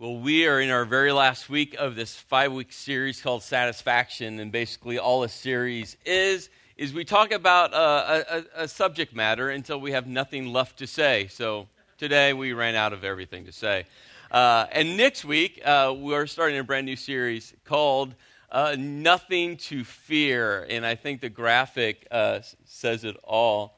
Well, we are in our very last week of this five week series called Satisfaction. And basically, all a series is is we talk about uh, a, a, subject matter until we have nothing left to say. So today we ran out of everything to say. Uh, and next week, uh, we're starting a brand new series called uh, Nothing to Fear. And I think the graphic uh, says it all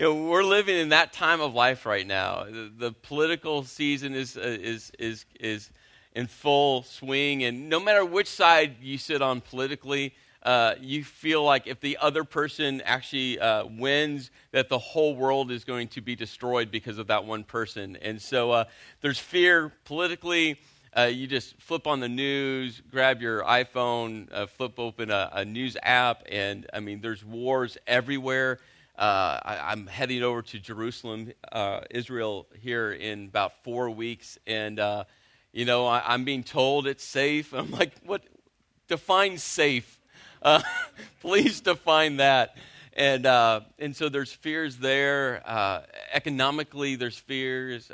you know, we're living in that time of life right now. The, the political season is, uh, is, is, is in full swing, and no matter which side you sit on politically, uh, you feel like if the other person actually uh, wins, that the whole world is going to be destroyed because of that one person. And so uh, there's fear politically. Uh, you just flip on the news, grab your iPhone, uh, flip open a, a, news app, and I mean, there's wars everywhere. Uh, I, am heading over to Jerusalem, uh, Israel, here in about four weeks, and uh, you know I, am being told it's safe. I'm like, what? Define safe. Uh, please define that. And uh, and so there's fears there. Uh, economically, there's fears.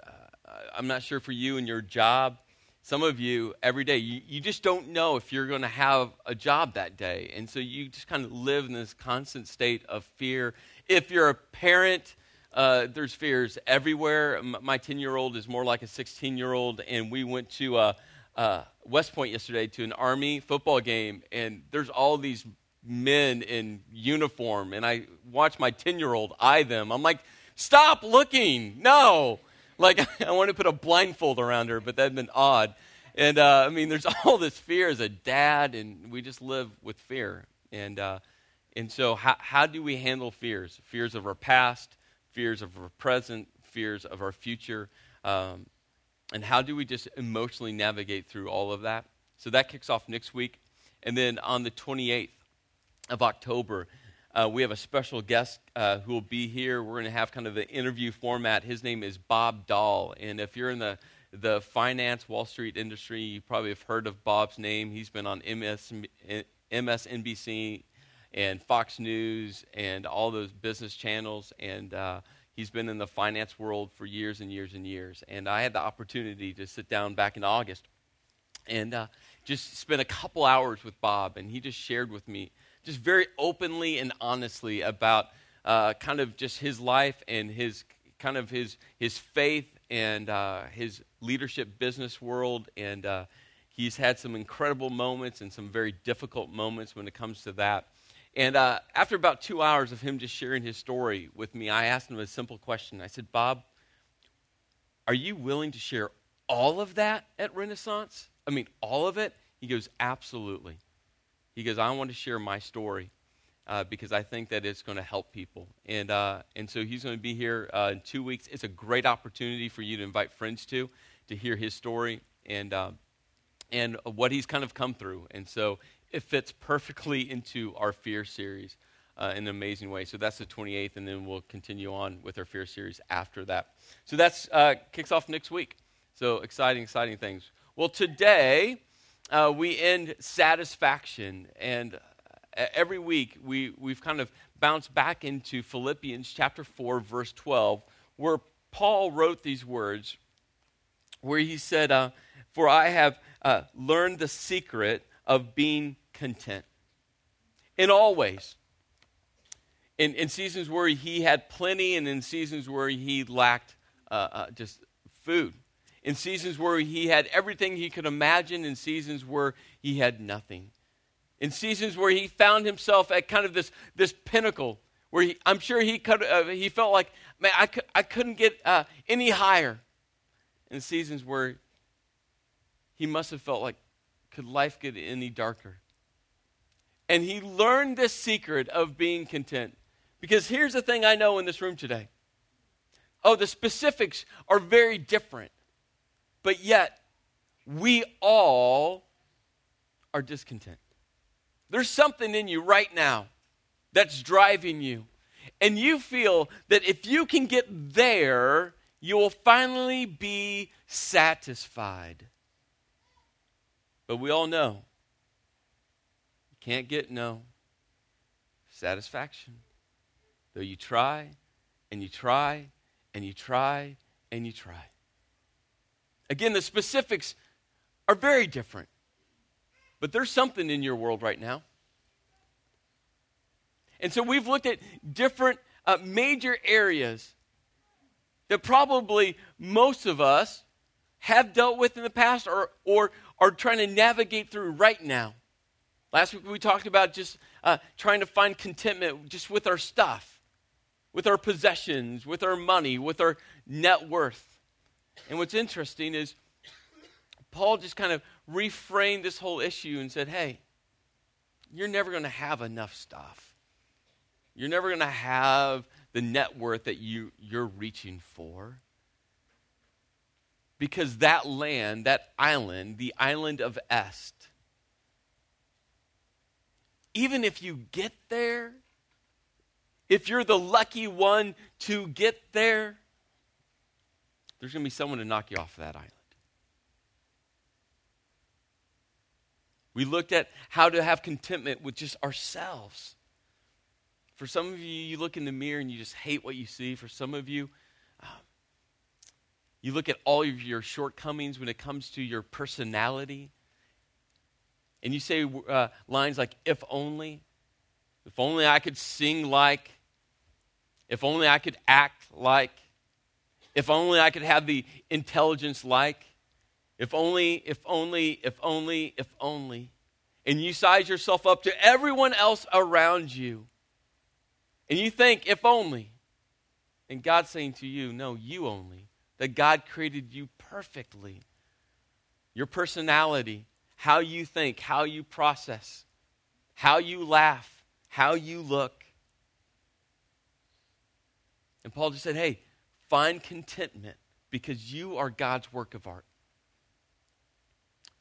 I'm not sure for you and your job. Some of you, every day, you, you just don't know if you're going to have a job that day. And so you just kind of live in this constant state of fear if you're a parent, uh, there's fears everywhere. My 10 year old is more like a 16 year old, and we went to uh, uh, West Point yesterday to an Army football game, and there's all these men in uniform, and I watch my 10 year old eye them. I'm like, stop looking. No. Like, I want to put a blindfold around her, but that'd been odd. And uh, I mean, there's all this fear as a dad, and we just live with fear. And uh, and so, how, how do we handle fears? Fears of our past, fears of our present, fears of our future. Um, and how do we just emotionally navigate through all of that? So, that kicks off next week. And then on the 28th of October, uh, we have a special guest uh, who will be here. We're going to have kind of the interview format. His name is Bob Doll. And if you're in the, the finance, Wall Street industry, you probably have heard of Bob's name. He's been on MS, MSNBC and Fox News and all those business channels. And uh, he's been in the finance world for years and years and years. And I had the opportunity to sit down back in August and uh, just spend a couple hours with Bob. And he just shared with me, just very openly and honestly, about uh, kind of just his life and his kind of his his faith and uh, his leadership business world and uh, he's had some incredible moments and some very difficult moments when it comes to that and uh, after about two hours of him just sharing his story with me, I asked him a simple question. I said, Bob, are you willing to share all of that at Renaissance? I mean, all of it? He goes, Absolutely. He goes, I want to share my story uh, because I think that it's going to help people. And, uh, and so he's going to be here uh, in two weeks. It's a great opportunity for you to invite friends to, to hear his story and, uh, and what he's kind of come through. And so it fits perfectly into our fear series uh, in an amazing way. So that's the 28th, and then we'll continue on with our fear series after that. So that's uh, kicks off next week. So exciting, exciting things. Well, today uh, we end satisfaction, and uh, every week we we've kind of bounced back into Philippians chapter 4, verse 12, where Paul wrote these words, where he said, uh, "For I have uh, learned the secret." of being content in all ways. In, in seasons where he had plenty and in seasons where he lacked uh, uh, just food. In seasons where he had everything he could imagine, in seasons where he had nothing. In seasons where he found himself at kind of this, this pinnacle, where he, I'm sure he, could, uh, he felt like, man, I, I couldn't get uh, any higher. In seasons where he must have felt like, could life get any darker? And he learned this secret of being content. Because here's the thing I know in this room today. Oh, the specifics are very different. But yet, we all are discontent. There's something in you right now that's driving you. And you feel that if you can get there, you will finally be satisfied. But we all know can't get no satisfaction. Though you try and you try and you try and you try. Again, the specifics are very different. But there's something in your world right now. And so we've looked at different uh, major areas that probably most of us have dealt with in the past or, or are trying to navigate through right now. Last week we talked about just uh, trying to find contentment just with our stuff, with our possessions, with our money, with our net worth. And what's interesting is Paul just kind of reframed this whole issue and said, hey, you're never going to have enough stuff. You're never going to have the net worth that you, you're reaching for. Because that land, that island, the island of Est, even if you get there, if you're the lucky one to get there, there's going to be someone to knock you off that island. We looked at how to have contentment with just ourselves. For some of you, you look in the mirror and you just hate what you see. For some of you, um, you look at all of your shortcomings when it comes to your personality. And you say uh, lines like, if only, if only I could sing like, if only I could act like, if only I could have the intelligence like, if only, if only, if only, if only. And you size yourself up to everyone else around you. And you think, if only. And God's saying to you, no, you only. That God created you perfectly. Your personality, how you think, how you process, how you laugh, how you look. And Paul just said, hey, find contentment because you are God's work of art.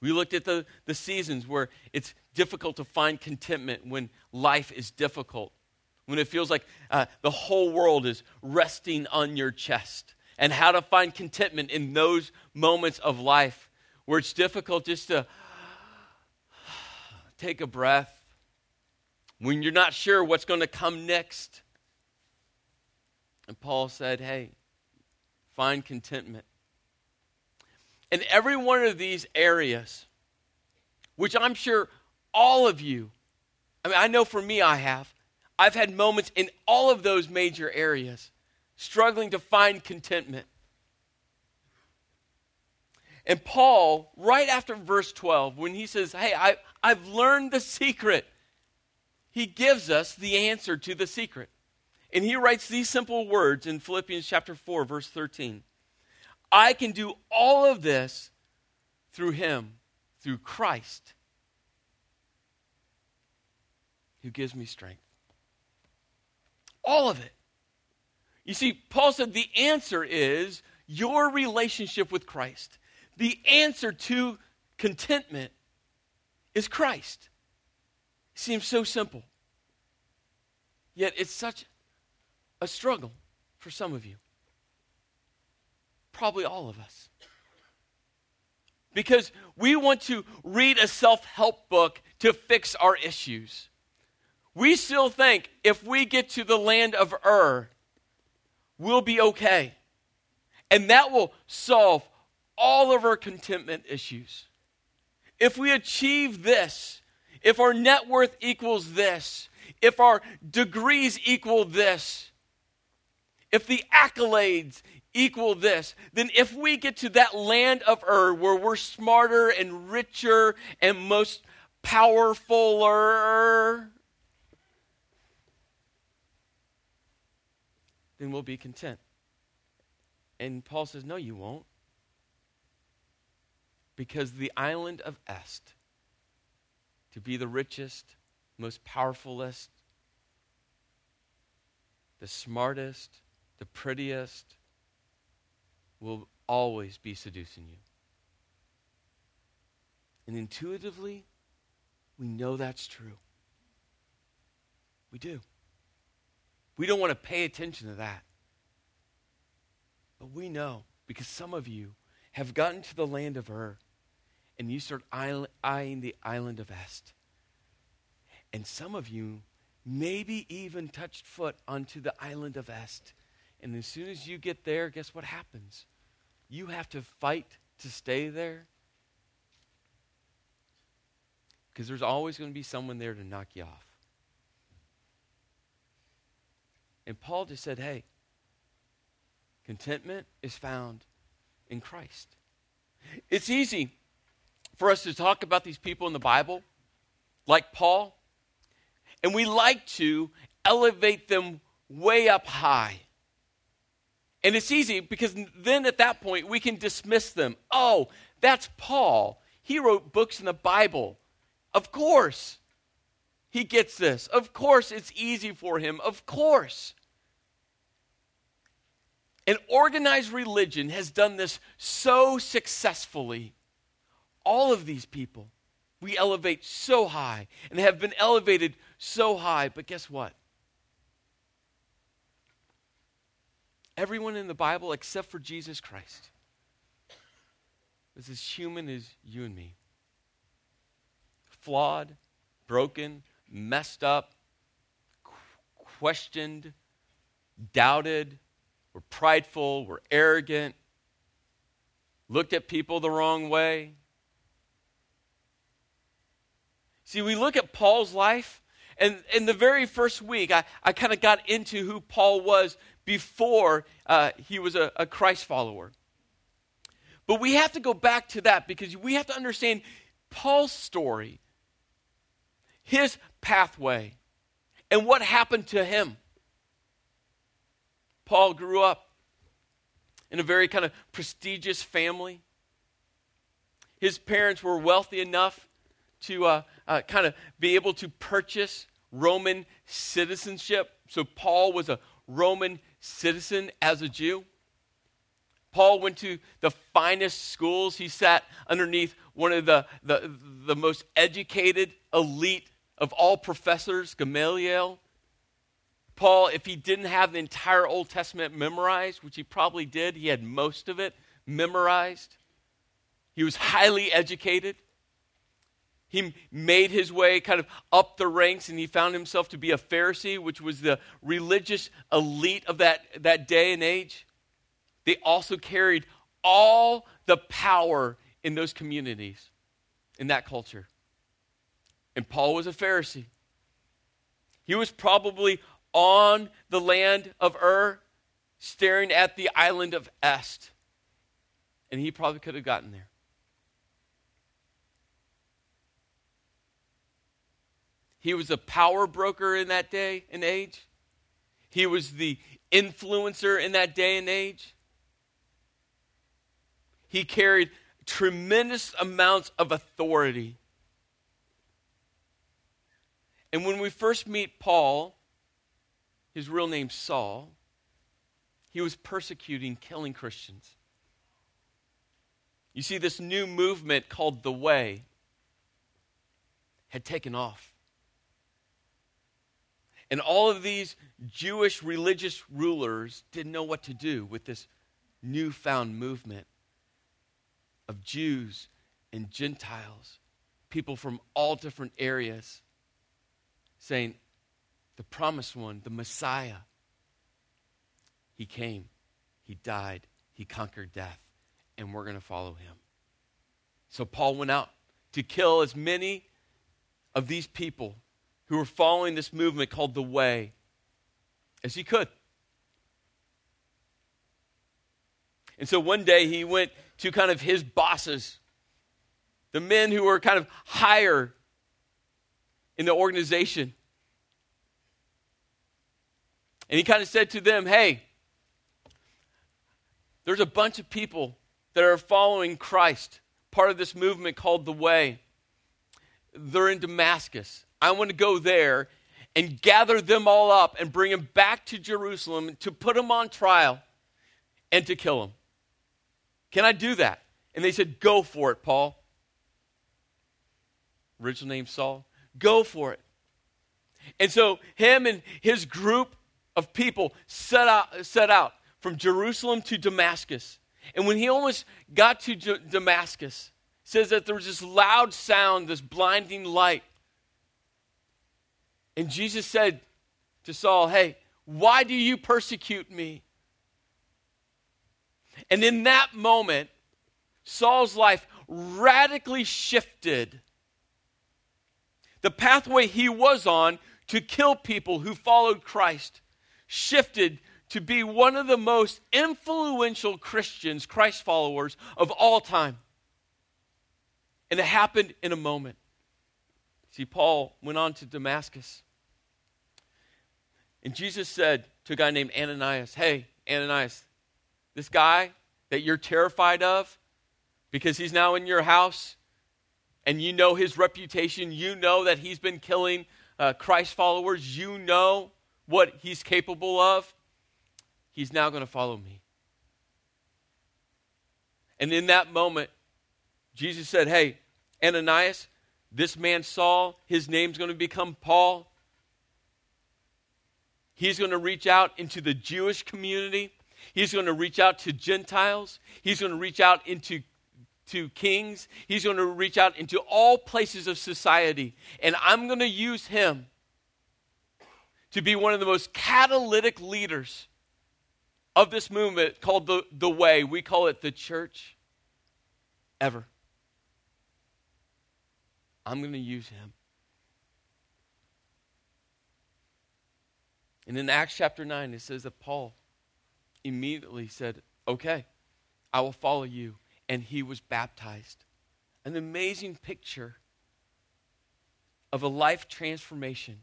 We looked at the, the seasons where it's difficult to find contentment when life is difficult, when it feels like uh, the whole world is resting on your chest, and how to find contentment in those moments of life where it's difficult just to take a breath, when you're not sure what's going to come next. And Paul said, hey, find contentment in every one of these areas, which I'm sure all of you, I mean, I know for me I have, I've had moments in all of those major areas struggling to find contentment. And Paul, right after verse 12, when he says, Hey, I, I've learned the secret, he gives us the answer to the secret. And he writes these simple words in Philippians chapter 4, verse 13. I can do all of this through Him, through Christ, who gives me strength. All of it. You see, Paul said the answer is your relationship with Christ. The answer to contentment is Christ. It seems so simple. Yet it's such a struggle for some of you. Probably all of us. Because we want to read a self help book to fix our issues. We still think if we get to the land of Ur, we'll be okay. And that will solve all of our contentment issues. If we achieve this, if our net worth equals this, if our degrees equal this, if the accolades equal this, then if we get to that land of Ur where we're smarter and richer and most powerfuler, then we'll be content. And Paul says, No, you won't. Because the island of Est, to be the richest, most powerfulest, the smartest, the prettiest, will always be seducing you. And intuitively, we know that's true. We do. We don't want to pay attention to that. But we know because some of you have gotten to the land of Ur and you start eyeing the island of Est. And some of you maybe even touched foot onto the island of Est. And as soon as you get there, guess what happens? You have to fight to stay there? Because there's always going to be someone there to knock you off. And Paul just said, hey, contentment is found in Christ. It's easy for us to talk about these people in the Bible, like Paul, and we like to elevate them way up high. And it's easy because then at that point we can dismiss them. Oh, that's Paul. He wrote books in the Bible. Of course, he gets this. Of course, it's easy for him. Of course. And organized religion has done this so successfully. All of these people we elevate so high and have been elevated so high. But guess what? Everyone in the Bible except for Jesus Christ is as human as you and me. Flawed, broken, messed up, questioned, doubted, we're prideful, we're arrogant, looked at people the wrong way. See, we look at Paul's life, and in the very first week, I, I kind of got into who Paul was before uh, he was a, a Christ follower. But we have to go back to that because we have to understand Paul's story, his pathway, and what happened to him. Paul grew up in a very kind of prestigious family. His parents were wealthy enough to uh, uh, kind of be able to purchase Roman citizenship. So Paul was a Roman citizen as a Jew. Paul went to the finest schools. He sat underneath one of the, the, the most educated elite of all professors, Gamaliel. Paul, if he didn't have the entire Old Testament memorized, which he probably did, he had most of it memorized. He was highly educated. He made his way kind of up the ranks and he found himself to be a Pharisee, which was the religious elite of that, that day and age. They also carried all the power in those communities, in that culture. And Paul was a Pharisee. He was probably on the land of Ur, staring at the island of Est. And he probably could have gotten there. He was a power broker in that day and age. He was the influencer in that day and age. He carried tremendous amounts of authority. And when we first meet Paul, his real name Saul, he was persecuting, killing Christians. You see, this new movement called the Way had taken off. And all of these Jewish religious rulers didn't know what to do with this newfound movement of Jews and Gentiles, people from all different areas, saying, the promised one, the Messiah. He came, he died, he conquered death, and we're going to follow him. So Paul went out to kill as many of these people who were following this movement called the Way as he could. And so one day he went to kind of his bosses, the men who were kind of higher in the organization, and he kind of said to them, Hey, there's a bunch of people that are following Christ, part of this movement called the Way. They're in Damascus. I want to go there and gather them all up and bring them back to Jerusalem to put them on trial and to kill them. Can I do that? And they said, Go for it, Paul. Original name Saul. Go for it. And so, him and his group of people set out, set out from Jerusalem to Damascus. And when he almost got to J- Damascus, says that there was this loud sound, this blinding light. And Jesus said to Saul, Hey, why do you persecute me? And in that moment, Saul's life radically shifted. The pathway he was on to kill people who followed Christ shifted to be one of the most influential Christians, Christ followers of all time. And it happened in a moment. See, Paul went on to Damascus. And Jesus said to a guy named Ananias, Hey, Ananias, this guy that you're terrified of because he's now in your house and you know his reputation, you know that he's been killing uh, Christ followers, you know what he's capable of, he's now going to follow me. And in that moment, Jesus said, Hey, Ananias, this man Saul, his name's going to become Paul. He's going to reach out into the Jewish community. He's going to reach out to Gentiles. He's going to reach out into to kings. He's going to reach out into all places of society. And I'm going to use him to be one of the most catalytic leaders of this movement called the, the Way. We call it the church ever. I'm going to use him. And in Acts chapter 9, it says that Paul immediately said, Okay, I will follow you. And he was baptized. An amazing picture of a life transformation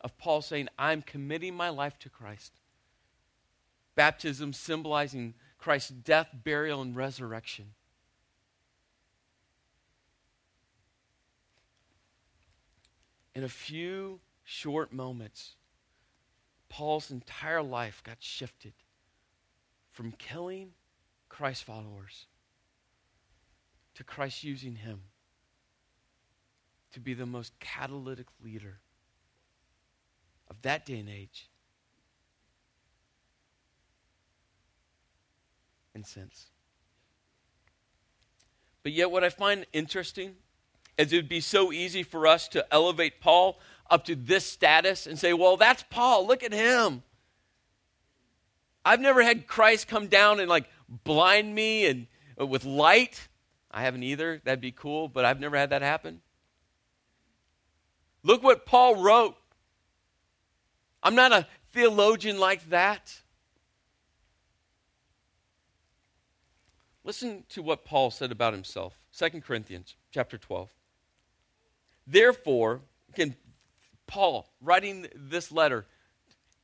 of Paul saying, I'm committing my life to Christ. Baptism symbolizing Christ's death, burial, and resurrection. In a few short moments, Paul's entire life got shifted from killing Christ followers to Christ using him to be the most catalytic leader of that day and age and since. But yet, what I find interesting is it would be so easy for us to elevate Paul up to this status and say, well, that's Paul. Look at him. I've never had Christ come down and like blind me and uh, with light. I haven't either. That'd be cool, but I've never had that happen. Look what Paul wrote. I'm not a theologian like that. Listen to what Paul said about himself. 2 Corinthians chapter 12. Therefore, again, Paul writing this letter,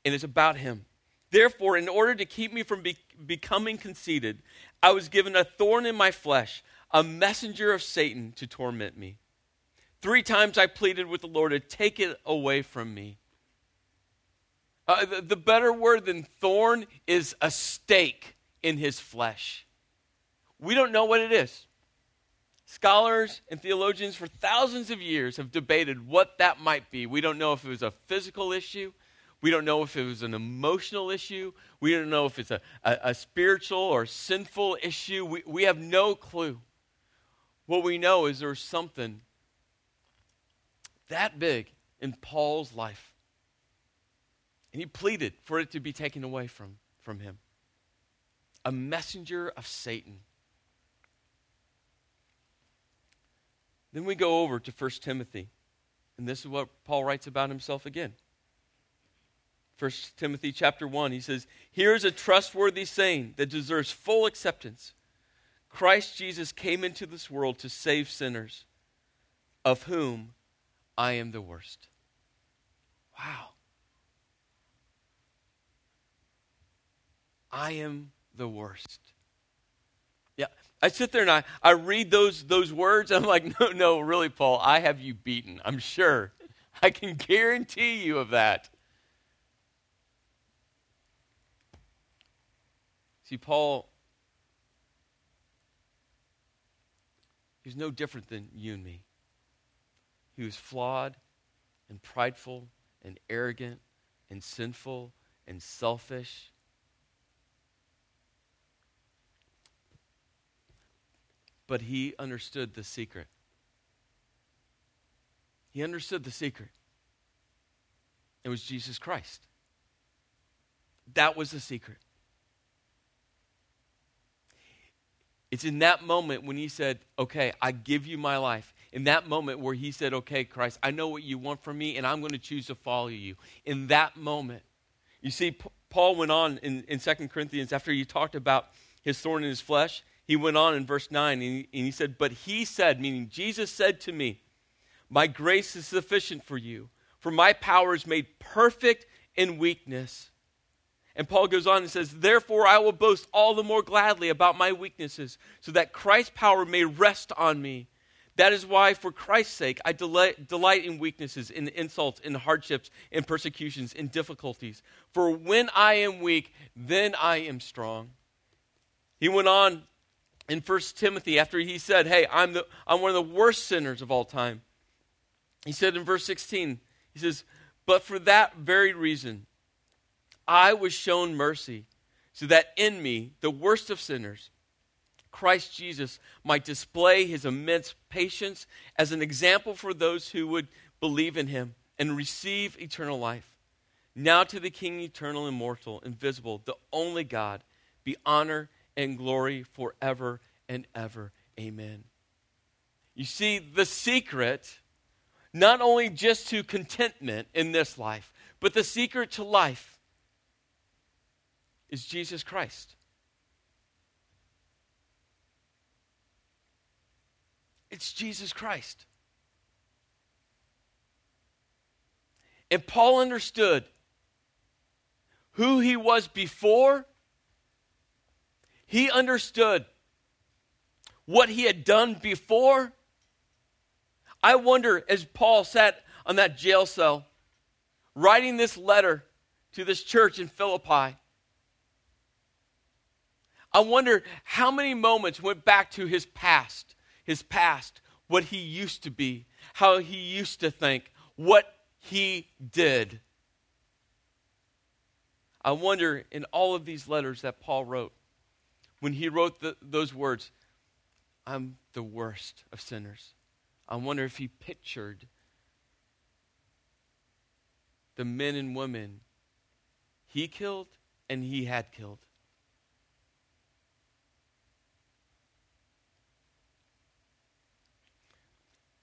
and it's about him. Therefore, in order to keep me from be- becoming conceited, I was given a thorn in my flesh, a messenger of Satan to torment me. Three times I pleaded with the Lord to take it away from me. Uh, the, the better word than thorn is a stake in his flesh. We don't know what it is. Scholars and theologians for thousands of years have debated what that might be. We don't know if it was a physical issue. We don't know if it was an emotional issue. We don't know if it's a, a, a spiritual or sinful issue. We, we have no clue. What we know is there's something that big in Paul's life. And he pleaded for it to be taken away from, from him. A messenger of Satan. Then we go over to 1 Timothy. And this is what Paul writes about himself again. 1 Timothy chapter 1, he says, Here's a trustworthy saying that deserves full acceptance. Christ Jesus came into this world to save sinners, of whom I am the worst. Wow. I am the worst. I sit there and I, I read those, those words. And I'm like, no, no, really, Paul, I have you beaten. I'm sure. I can guarantee you of that. See, Paul, he's no different than you and me. He was flawed and prideful and arrogant and sinful and selfish but he understood the secret. He understood the secret. It was Jesus Christ. That was the secret. It's in that moment when he said, Okay, I give you my life. In that moment where he said, Okay, Christ, I know what you want from me, and I'm going to choose to follow you. In that moment, you see, Paul went on in, in 2 Corinthians after he talked about his thorn in his flesh. He went on in verse 9 and he, and he said, But he said, meaning Jesus said to me, My grace is sufficient for you, for my power is made perfect in weakness. And Paul goes on and says, Therefore I will boast all the more gladly about my weaknesses, so that Christ's power may rest on me. That is why, for Christ's sake, I delight, delight in weaknesses, in insults, in hardships, in persecutions, in difficulties. For when I am weak, then I am strong. He went on in 1 Timothy after he said, Hey, I'm, the, I'm one of the worst sinners of all time. He said in verse 16, He says, But for that very reason, I was shown mercy, so that in me, the worst of sinners, Christ Jesus might display his immense patience as an example for those who would believe in him and receive eternal life. Now to the King, eternal, immortal, invisible, the only God, be honor and glory forever and ever. Amen. You see, the secret, not only just to contentment in this life, but the secret to life is Jesus Christ. It's Jesus Christ. And Paul understood who he was before, he understood what he had done before. I wonder, as Paul sat on that jail cell, writing this letter to this church in Philippi, I wonder how many moments went back to his past his past, what he used to be, how he used to think, what he did. I wonder in all of these letters that Paul wrote, when he wrote the, those words, I'm the worst of sinners. I wonder if he pictured the men and women he killed and he had killed.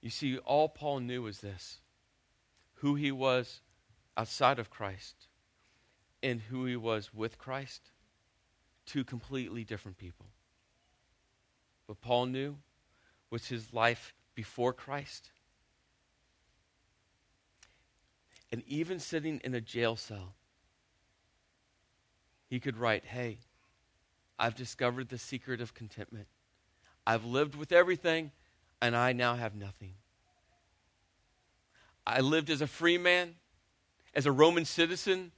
You see, all Paul knew was this who he was outside of Christ and who he was with Christ. Two completely different people. What Paul knew was his life before Christ. And even sitting in a jail cell, he could write, Hey, I've discovered the secret of contentment. I've lived with everything and I now have nothing. I lived as a free man, as a Roman citizen,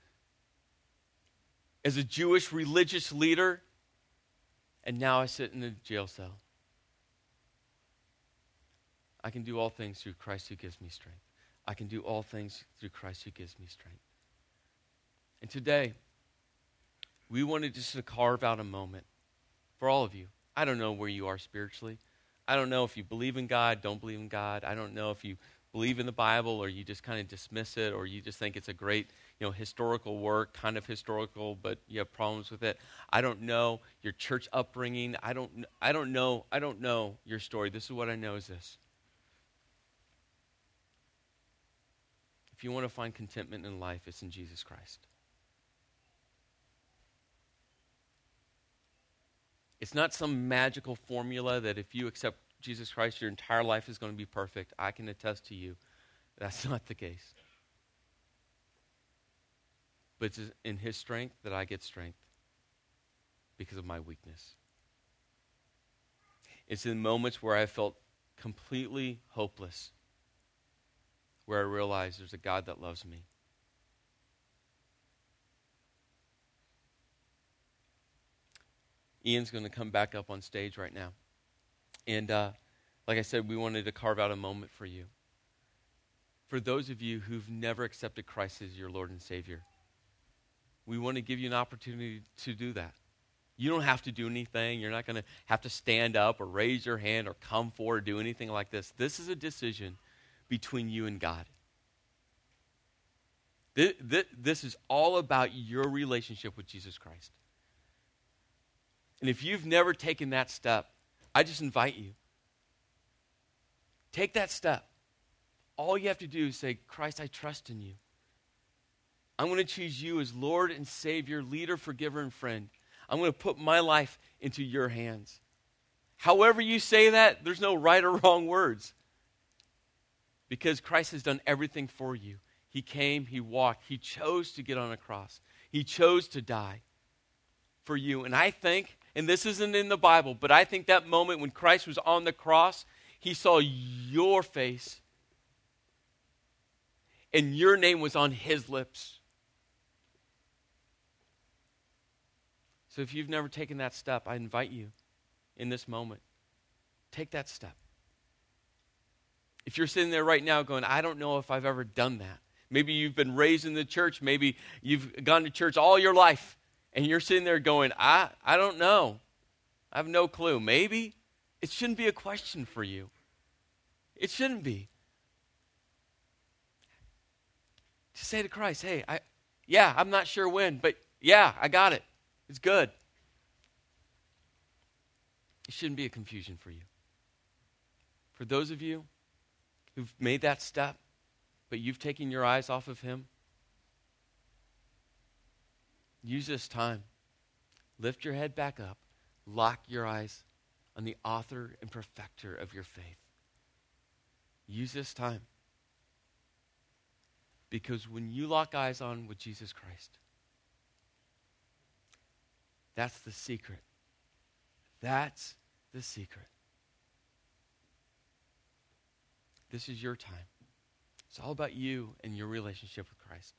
as a Jewish religious leader, and now I sit in a jail cell. I can do all things through Christ who gives me strength. I can do all things through Christ who gives me strength. And today, we wanted just to carve out a moment for all of you. I don't know where you are spiritually. I don't know if you believe in God, don't believe in God. I don't know if you believe in the Bible or you just kind of dismiss it or you just think it's a great, you know, historical work, kind of historical, but you have problems with it. I don't know your church upbringing. I don't I don't know I don't know your story. This is what I know is this. If you want to find contentment in life, it's in Jesus Christ. It's not some magical formula that if you accept Jesus Christ, your entire life is going to be perfect. I can attest to you that's not the case. But it's in His strength that I get strength because of my weakness. It's in moments where I felt completely hopeless, where I realized there's a God that loves me. Ian's going to come back up on stage right now. And uh, like I said, we wanted to carve out a moment for you. For those of you who've never accepted Christ as your Lord and Savior, we want to give you an opportunity to do that. You don't have to do anything. You're not going to have to stand up or raise your hand or come forward or do anything like this. This is a decision between you and God. This is all about your relationship with Jesus Christ. And if you've never taken that step, I just invite you. Take that step. All you have to do is say, Christ, I trust in you. I'm going to choose you as Lord and Savior, leader, forgiver, and friend. I'm going to put my life into your hands. However, you say that, there's no right or wrong words. Because Christ has done everything for you. He came, He walked, He chose to get on a cross, He chose to die for you. And I think, and this isn't in the Bible, but I think that moment when Christ was on the cross, He saw your face, and your name was on His lips. So if you've never taken that step, I invite you in this moment. Take that step. If you're sitting there right now going, I don't know if I've ever done that. Maybe you've been raised in the church. Maybe you've gone to church all your life. And you're sitting there going, I, I don't know. I have no clue. Maybe it shouldn't be a question for you. It shouldn't be. To say to Christ, hey, I, yeah, I'm not sure when, but yeah, I got it. It's good. It shouldn't be a confusion for you. For those of you who've made that step, but you've taken your eyes off of Him, use this time. Lift your head back up. Lock your eyes on the author and perfecter of your faith. Use this time. Because when you lock eyes on with Jesus Christ, that's the secret. That's the secret. This is your time. It's all about you and your relationship with Christ.